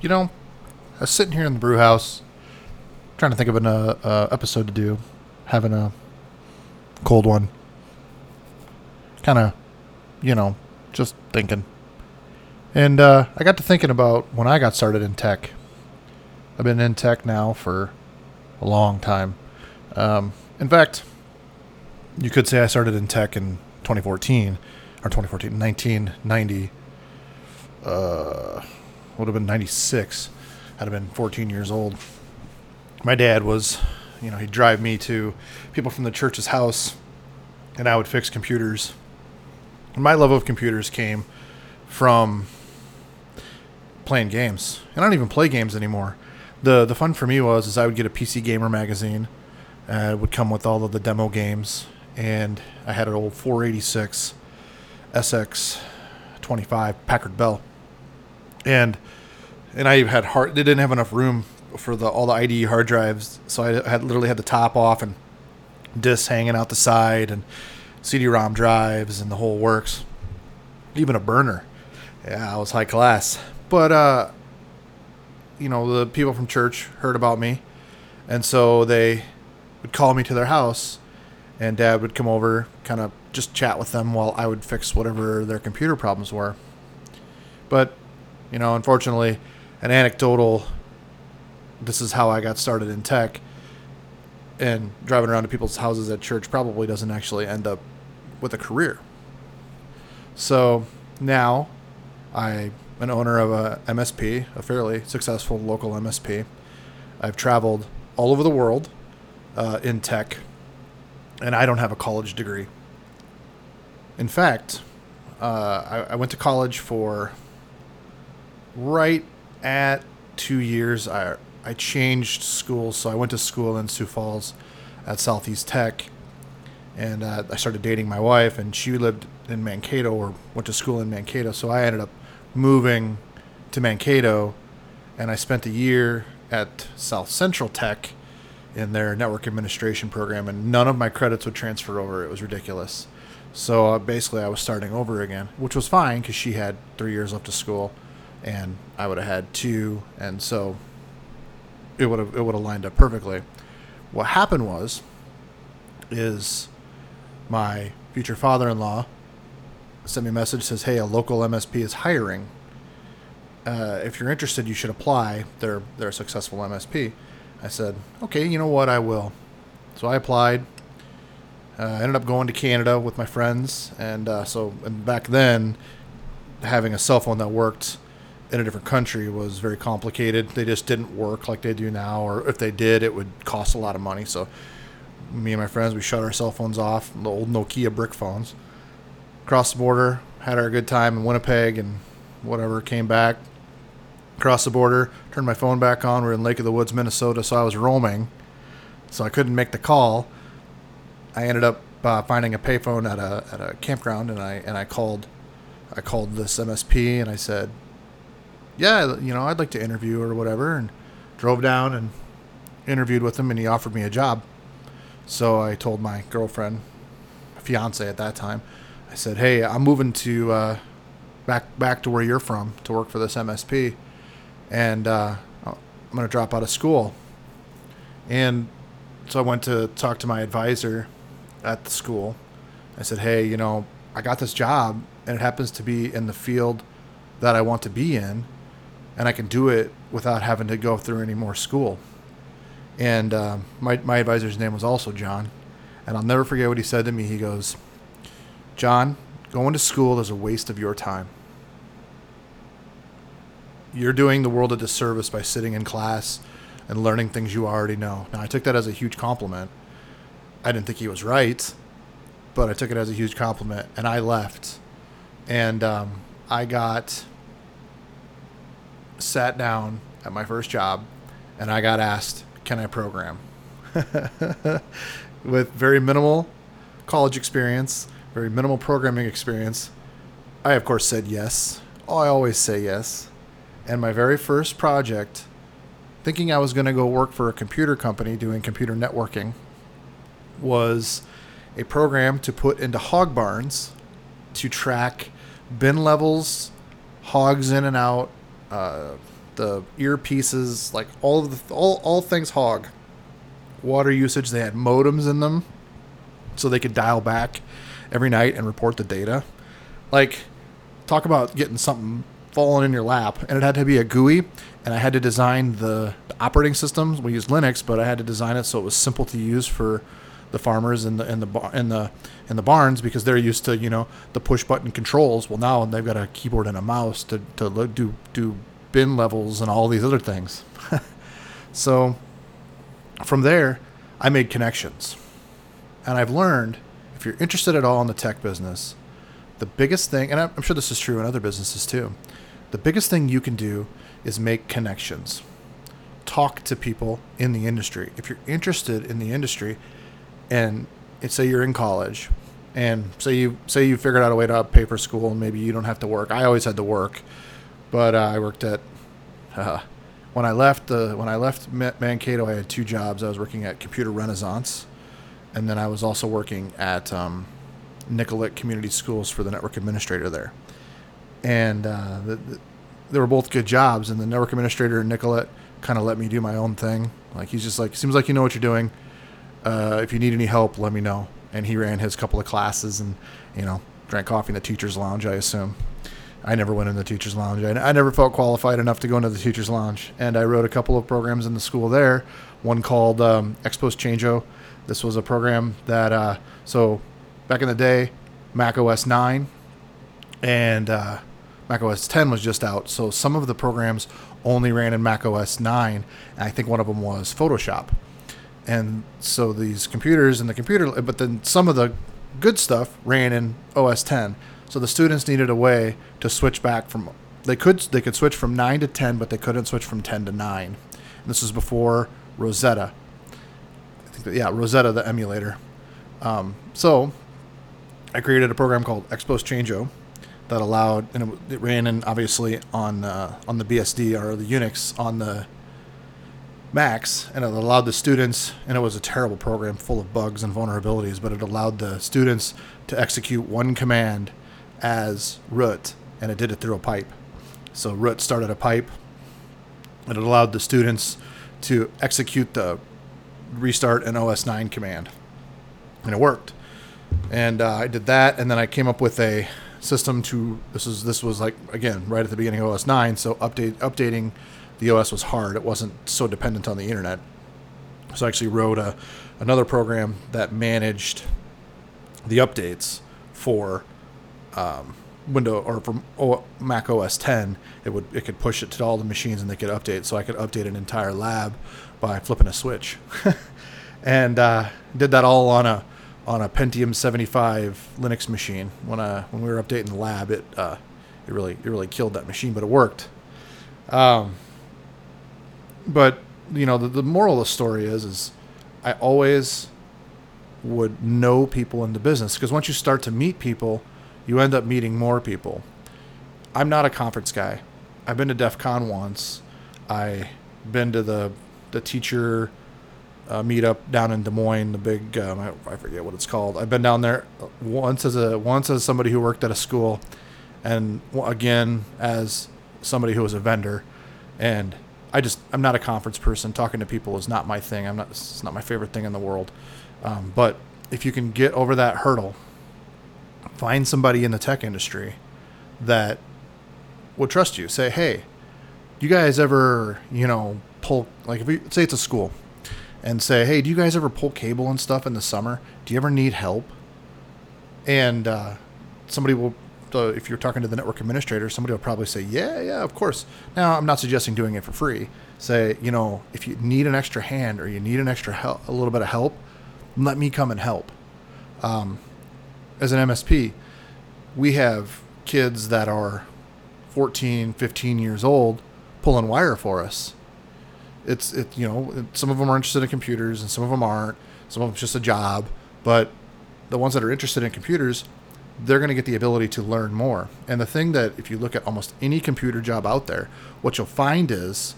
you know, I was sitting here in the brew house, trying to think of an uh, uh, episode to do, having a cold one. Kind of, you know, just thinking. And uh, I got to thinking about when I got started in tech. I've been in tech now for a long time. Um, in fact, you could say I started in tech in 2014 or 2014, 1990. Uh, would have been 96. I'd have been 14 years old. My dad was, you know, he'd drive me to people from the church's house, and I would fix computers. And my love of computers came from playing games. And I don't even play games anymore. The the fun for me was is I would get a PC Gamer magazine. Uh, it would come with all of the demo games, and I had an old 486 SX 25 Packard Bell, and and I had hard. They didn't have enough room for the all the IDE hard drives, so I had literally had the top off and discs hanging out the side and CD-ROM drives and the whole works. Even a burner. Yeah, I was high class. But uh, you know, the people from church heard about me, and so they would call me to their house, and Dad would come over, kind of just chat with them while I would fix whatever their computer problems were. But you know, unfortunately, an anecdotal. This is how I got started in tech. And driving around to people's houses at church probably doesn't actually end up with a career. So now I'm an owner of a MSP, a fairly successful local MSP. I've traveled all over the world uh, in tech, and I don't have a college degree. In fact, uh, I, I went to college for right at two years. I I changed schools, so I went to school in Sioux Falls at Southeast Tech, and uh, I started dating my wife, and she lived in Mankato or went to school in Mankato. So I ended up moving to Mankato, and I spent a year at South Central Tech in their network administration program, and none of my credits would transfer over. It was ridiculous. So uh, basically, I was starting over again, which was fine because she had three years left of school, and I would have had two, and so it would have it would have lined up perfectly. What happened was, is my future father-in-law sent me a message says, "Hey, a local MSP is hiring. Uh, if you're interested, you should apply. They're they're a successful MSP." I said, "Okay, you know what? I will." So I applied. Uh, I ended up going to Canada with my friends, and uh, so and back then, having a cell phone that worked in a different country was very complicated. They just didn't work like they do now, or if they did, it would cost a lot of money. So me and my friends, we shut our cell phones off, the old Nokia brick phones, crossed the border, had our good time in Winnipeg, and whatever, came back, crossed the border, turned my phone back on. We are in Lake of the Woods, Minnesota, so I was roaming, so I couldn't make the call. I ended up uh, finding a payphone at a at a campground, and I and I called, I called this MSP, and I said, yeah, you know, I'd like to interview or whatever, and drove down and interviewed with him, and he offered me a job. So I told my girlfriend, fiance at that time, I said, "Hey, I'm moving to uh, back back to where you're from to work for this MSP, and uh, I'm gonna drop out of school." And so I went to talk to my advisor at the school. I said, "Hey, you know, I got this job, and it happens to be in the field that I want to be in." And I can do it without having to go through any more school. And uh, my my advisor's name was also John, and I'll never forget what he said to me. He goes, "John, going to school is a waste of your time. You're doing the world a disservice by sitting in class and learning things you already know." Now I took that as a huge compliment. I didn't think he was right, but I took it as a huge compliment, and I left, and um, I got sat down at my first job and I got asked, "Can I program?" With very minimal college experience, very minimal programming experience, I of course said yes. Oh, I always say yes. And my very first project, thinking I was going to go work for a computer company doing computer networking, was a program to put into hog barns to track bin levels, hogs in and out, uh, the earpieces, like all of the all all things hog. Water usage. They had modems in them, so they could dial back every night and report the data. Like, talk about getting something falling in your lap, and it had to be a GUI, and I had to design the, the operating systems. We used Linux, but I had to design it so it was simple to use for the farmers in the in the in the in the barns because they're used to you know the push button controls. Well, now they've got a keyboard and a mouse to to do do bin levels and all these other things. so from there, I made connections, and I've learned if you're interested at all in the tech business, the biggest thing, and I'm sure this is true in other businesses too, the biggest thing you can do is make connections. Talk to people in the industry. If you're interested in the industry, and say you're in college and say you say you figured out a way to pay for school and maybe you don't have to work. I always had to work but uh, i worked at uh, when i left the when i left mankato i had two jobs. I was working at computer renaissance and then i was also working at um, nicollet community schools for the network administrator there. And uh, the, the, they were both good jobs and the network administrator in nicollet kind of let me do my own thing. Like he's just like seems like you know what you're doing uh, if you need any help, let me know. And he ran his couple of classes and, you know, drank coffee in the teacher's lounge, I assume. I never went in the teacher's lounge. I, I never felt qualified enough to go into the teacher's lounge. And I wrote a couple of programs in the school there. One called um, Changeo. This was a program that, uh, so back in the day, Mac OS 9 and uh, Mac OS 10 was just out. So some of the programs only ran in Mac OS 9. And I think one of them was Photoshop and so these computers and the computer but then some of the good stuff ran in OS 10 so the students needed a way to switch back from they could they could switch from 9 to 10 but they couldn't switch from 10 to 9 and this was before Rosetta. I think that, yeah Rosetta the emulator. Um, so I created a program called Expos Changeo that allowed and it, it ran in obviously on uh, on the BSD or the Unix on the Macs, and it allowed the students, and it was a terrible program full of bugs and vulnerabilities, but it allowed the students to execute one command as root, and it did it through a pipe. So root started a pipe, and it allowed the students to execute the restart an OS 9 command, and it worked. And uh, I did that, and then I came up with a system to this is this was like again right at the beginning of OS 9, so update updating the OS was hard. It wasn't so dependent on the internet. So I actually wrote a another program that managed the updates for um, Window or Mac OS 10. It would it could push it to all the machines and they could update. So I could update an entire lab by flipping a switch, and uh, did that all on a on a Pentium 75 Linux machine. When I when we were updating the lab, it uh, it really it really killed that machine, but it worked. Um, but you know, the, the moral of the story is, is I always would know people in the business because once you start to meet people, you end up meeting more people. I'm not a conference guy. I've been to DEF CON once. I've been to the the teacher uh, meetup down in Des Moines, the big um, I, I, forget what it's called. I've been down there once as a once as somebody who worked at a school, and again as somebody who was a vendor, and I just I'm not a conference person. Talking to people is not my thing. I'm not. It's not my favorite thing in the world. Um, but if you can get over that hurdle, find somebody in the tech industry that would trust you. Say, hey, you guys ever you know pull like if we say it's a school, and say, hey, do you guys ever pull cable and stuff in the summer? Do you ever need help? And uh, somebody will uh, if you're talking to the network administrator, somebody will probably say, "Yeah, yeah, of course." Now, I'm not suggesting doing it for free. Say, you know, if you need an extra hand or you need an extra help, a little bit of help, let me come and help. Um, as an MSP, we have kids that are 14, 15 years old pulling wire for us. It's it, you know, some of them are interested in computers and some of them aren't. Some of them just a job, but the ones that are interested in computers they're going to get the ability to learn more. And the thing that, if you look at almost any computer job out there, what you'll find is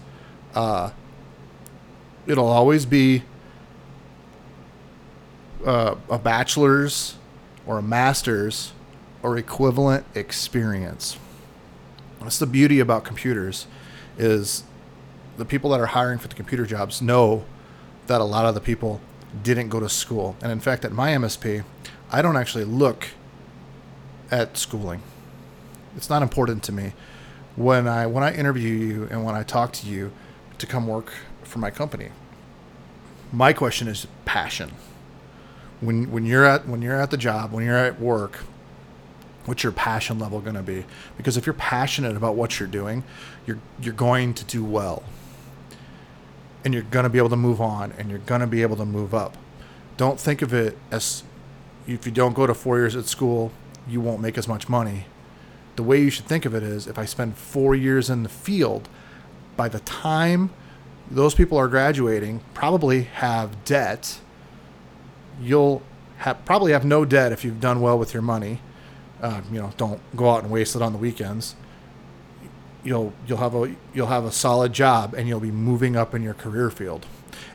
uh, it'll always be uh, a bachelor's or a master's or equivalent experience. That's the beauty about computers is the people that are hiring for the computer jobs know that a lot of the people didn't go to school. And in fact, at my MSP, I don't actually look at schooling. It's not important to me. When I when I interview you and when I talk to you to come work for my company, my question is passion. When when you're at when you're at the job, when you're at work, what's your passion level going to be? Because if you're passionate about what you're doing, you're you're going to do well. And you're going to be able to move on and you're going to be able to move up. Don't think of it as if you don't go to 4 years at school, you won't make as much money. The way you should think of it is if I spend 4 years in the field, by the time those people are graduating, probably have debt. You'll have, probably have no debt if you've done well with your money uh, you know, don't go out and waste it on the weekends. You'll you'll have a you'll have a solid job and you'll be moving up in your career field.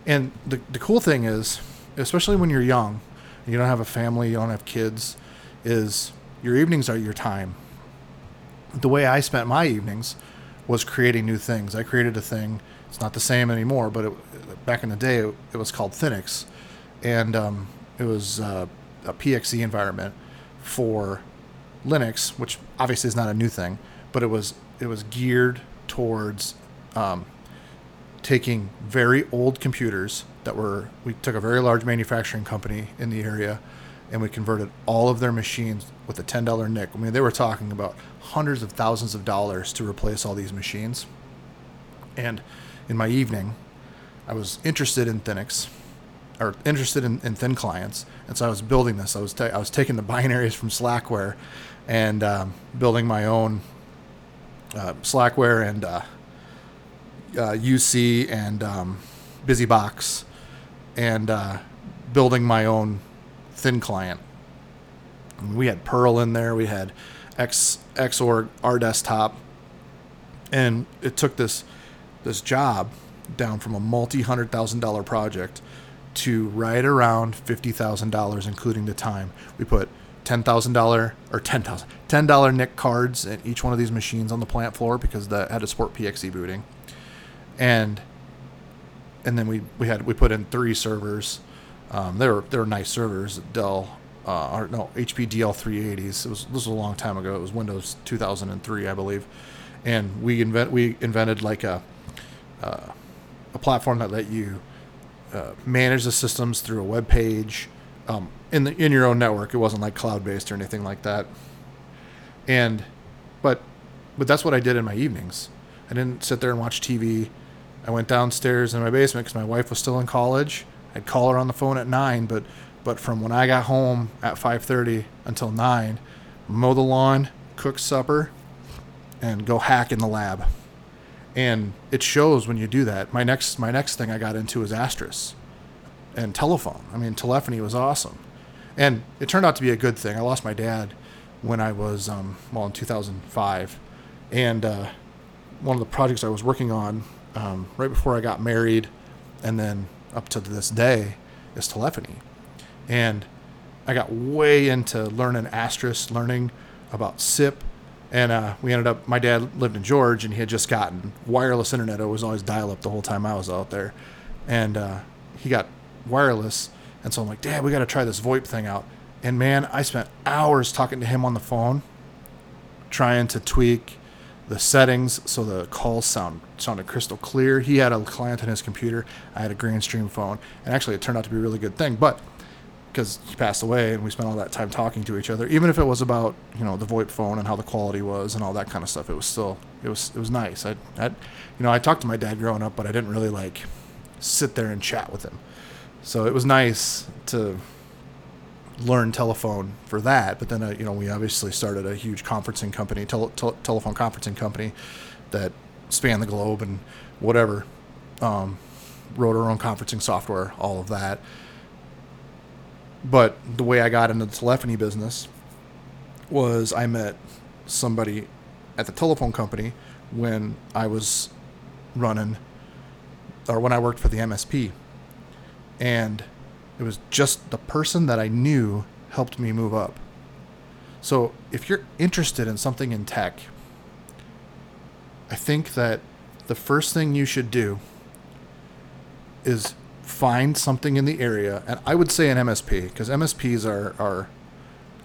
And the the cool thing is, especially when you're young, and you don't have a family, you don't have kids, is your evenings are your time. The way I spent my evenings was creating new things. I created a thing. It's not the same anymore, but it, back in the day, it, it was called Thinix, and um, it was uh, a PXE environment for Linux, which obviously is not a new thing, but it was it was geared towards um, taking very old computers that were we took a very large manufacturing company in the area and we converted all of their machines with a $10 NIC. I mean, they were talking about hundreds of thousands of dollars to replace all these machines. And in my evening, I was interested in Thinix or interested in, in thin clients. And so I was building this. I was, ta- I was taking the binaries from Slackware and um, building my own uh, Slackware and uh, uh, UC and um, BusyBox and uh, building my own thin client. We had Perl in there. We had X Xorg our desktop, and it took this this job down from a multi hundred thousand dollar project to right around fifty thousand dollars, including the time. We put ten thousand dollar or ten thousand ten dollar NIC cards in each one of these machines on the plant floor because that had to support PXE booting, and and then we we had we put in three servers. Um, they were they were nice servers. Dell uh, or no HP DL 380s. It was this was a long time ago. It was Windows 2003, I believe, and we invent we invented like a uh, a platform that let you uh, manage the systems through a web page um, in the in your own network. It wasn't like cloud based or anything like that. And, but, but that's what I did in my evenings. I didn't sit there and watch TV. I went downstairs in my basement because my wife was still in college. I'd call her on the phone at nine, but but from when I got home at 5:30 until nine, mow the lawn, cook supper, and go hack in the lab. And it shows when you do that. My next my next thing I got into was Asterisk and telephone. I mean, telephony was awesome, and it turned out to be a good thing. I lost my dad when I was um, well in 2005, and uh, one of the projects I was working on um, right before I got married, and then up to this day, is telephony, and I got way into learning asterisk, learning about SIP, and uh, we ended up. My dad lived in George, and he had just gotten wireless internet. It was always dial up the whole time I was out there, and uh, he got wireless. And so I'm like, Dad, we got to try this VoIP thing out. And man, I spent hours talking to him on the phone, trying to tweak the settings so the calls sound sounded crystal clear. He had a client on his computer. I had a Grandstream phone, and actually, it turned out to be a really good thing. But because he passed away, and we spent all that time talking to each other, even if it was about you know the VoIP phone and how the quality was and all that kind of stuff, it was still it was it was nice. I, I you know, I talked to my dad growing up, but I didn't really like sit there and chat with him. So it was nice to learn telephone for that. But then, uh, you know, we obviously started a huge conferencing company, tele- tele- telephone conferencing company that spanned the globe and whatever. Um, wrote our own conferencing software, all of that. But the way I got into the telephony business was I met somebody at the telephone company when I was running, or when I worked for the MSP and it was just the person that I knew helped me move up. So if you're interested in something in tech, I think that the first thing you should do is find something in the area, and I would say an MSP because MSPs are are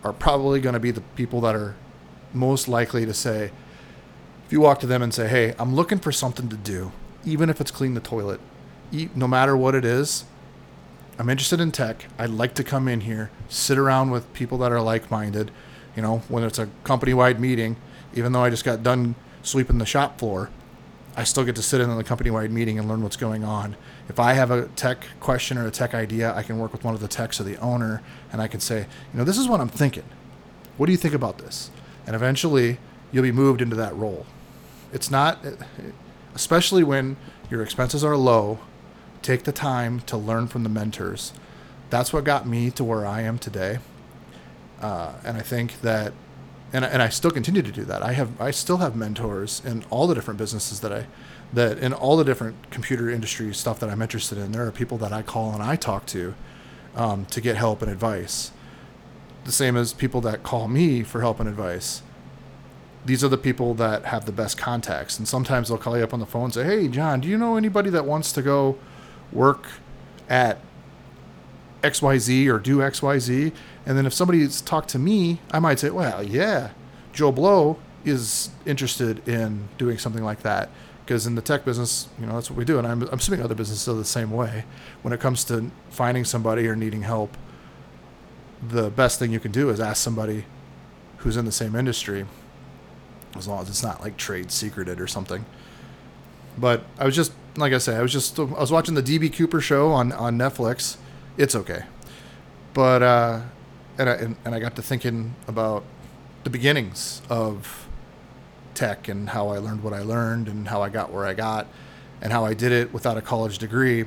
are probably going to be the people that are most likely to say, if you walk to them and say, "Hey, I'm looking for something to do, even if it's clean the toilet, no matter what it is." I'm interested in tech. I'd like to come in here, sit around with people that are like-minded. You know, when it's a company-wide meeting, even though I just got done sweeping the shop floor, I still get to sit in on the company-wide meeting and learn what's going on. If I have a tech question or a tech idea, I can work with one of the techs or the owner, and I can say, you know, this is what I'm thinking. What do you think about this? And eventually, you'll be moved into that role. It's not, especially when your expenses are low Take the time to learn from the mentors. That's what got me to where I am today. Uh, and I think that, and, and I still continue to do that. I have, I still have mentors in all the different businesses that I, that in all the different computer industry stuff that I'm interested in. There are people that I call and I talk to um, to get help and advice. The same as people that call me for help and advice these are the people that have the best contacts. And sometimes they'll call you up on the phone and say, Hey, John, do you know anybody that wants to go work at XYZ or do XYZ. And then if somebody's talked to me, I might say, well, yeah, Joe Blow is interested in doing something like that. Because in the tech business, you know, that's what we do. And I'm, I'm assuming other businesses are the same way. When it comes to finding somebody or needing help, the best thing you can do is ask somebody who's in the same industry, as long as it's not like trade secreted or something. But I was just like I say, I was just I was watching the DB Cooper show on on Netflix. It's okay, but uh, and I and, and I got to thinking about the beginnings of tech and how I learned what I learned and how I got where I got and how I did it without a college degree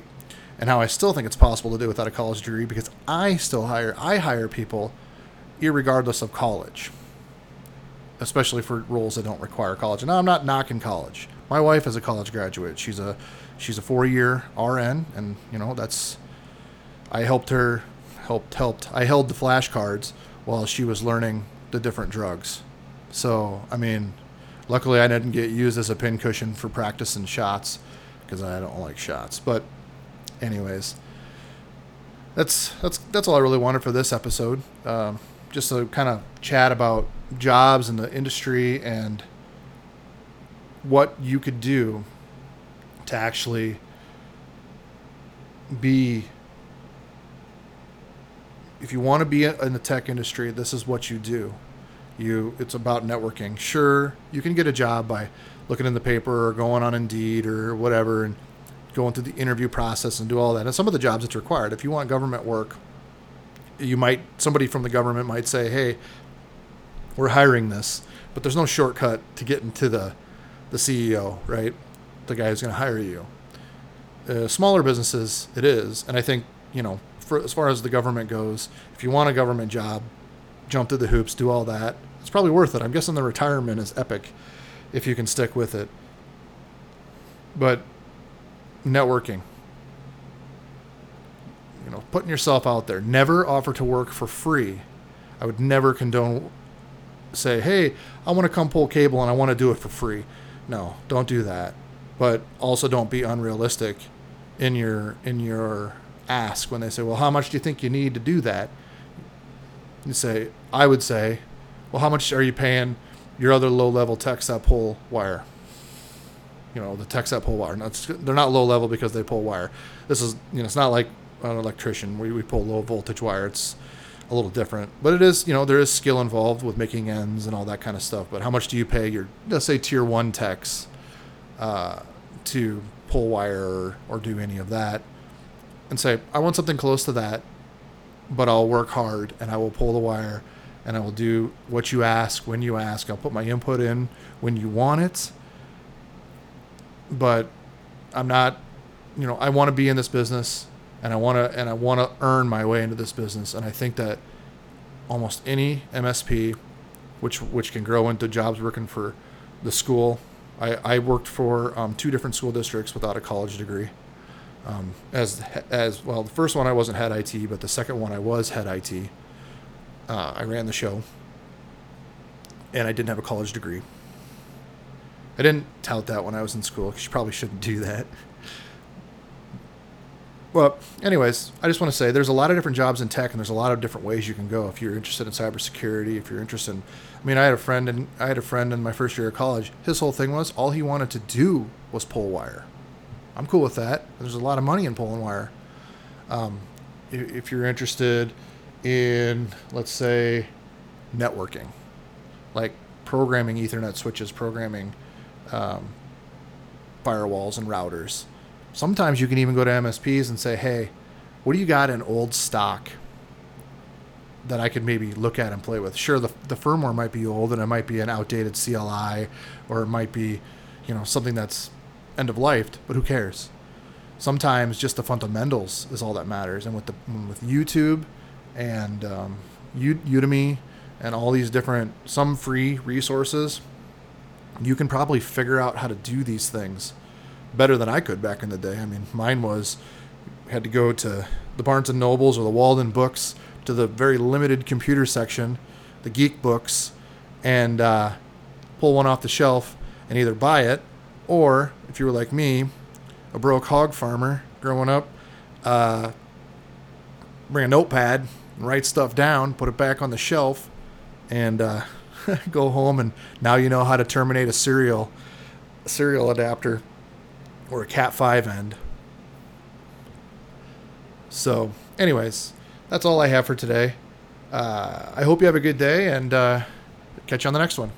and how I still think it's possible to do without a college degree because I still hire I hire people regardless of college especially for roles that don't require college. And I'm not knocking college my wife is a college graduate. She's a she's a four year RN, and you know that's I helped her helped helped I held the flashcards while she was learning the different drugs. So I mean, luckily I didn't get used as a pincushion for practicing shots because I don't like shots. But anyways, that's that's that's all I really wanted for this episode. Um, just to kind of chat about jobs in the industry and what you could do to actually be if you want to be in the tech industry this is what you do. You it's about networking. Sure you can get a job by looking in the paper or going on indeed or whatever and going through the interview process and do all that. And some of the jobs it's required if you want government work you might somebody from the government might say hey we're hiring this but there's no shortcut to get into the the CEO, right? The guy who's going to hire you. Uh, smaller businesses, it is, and I think you know, for, as far as the government goes, if you want a government job, jump through the hoops, do all that. It's probably worth it. I'm guessing the retirement is epic if you can stick with it. But networking, you know, putting yourself out there. Never offer to work for free. I would never condone say, "Hey, I want to come pull cable and I want to do it for free." No, don't do that. But also don't be unrealistic in your in your ask when they say, "Well, how much do you think you need to do that?" You say, "I would say, well, how much are you paying your other low-level techs that pull wire?" You know, the techs that pull wire. they're not low level because they pull wire. This is, you know, it's not like an electrician. We, we pull low voltage wire. It's a little different. But it is, you know, there is skill involved with making ends and all that kind of stuff. But how much do you pay your, let's say, tier one techs uh, to pull wire or, do any of that? And say, I want something close to that, but I'll work hard and I will pull the wire and I will do what you ask when you ask. I'll put my input in when you want it. But I'm not, you know, I want to be in this business and I want to and I want to earn my way into this business. And I think that almost any MSP, which which can grow into jobs working for the school. I, I worked for um, two different school districts without a college degree. Um, as as well, the first one I wasn't head IT, but the second one I was head IT. Uh, I ran the show, and I didn't have a college degree. I didn't tout that when I was in school because you probably shouldn't do that. Well, anyways, I just want to say there's a lot of different jobs in tech, and there's a lot of different ways you can go. If you're interested in cybersecurity, if you're interested, in, I mean, I had a friend, and I had a friend in my first year of college. His whole thing was all he wanted to do was pull wire. I'm cool with that. There's a lot of money in pulling wire. Um, if, you're interested in, let's say, networking, like programming Ethernet switches, programming um, firewalls and routers Sometimes you can even go to MSPs and say, hey, what do you got in old stock that I could maybe look at and play with? Sure, the, the firmware might be old and it might be an outdated CLI or it might be, you know, something that's end of life, but who cares? Sometimes just the fundamentals is all that matters. And with the with YouTube and um, Udemy and all these different some free resources, you can probably figure out how to do these things better than I could back in the day. I mean, mine was had to go to the Barnes and Nobles or the Walden Books to the very limited computer section, the geek books, and uh, pull one off the shelf and either buy it or if you were like me, a broke hog farmer growing up, uh, bring a notepad and write stuff down, put it back on the shelf, and uh, go home. And now you know how to terminate a serial serial adapter or a Cat 5 end. So, anyways, that's all I have for today. Uh, I hope you have a good day and uh, catch you on the next one.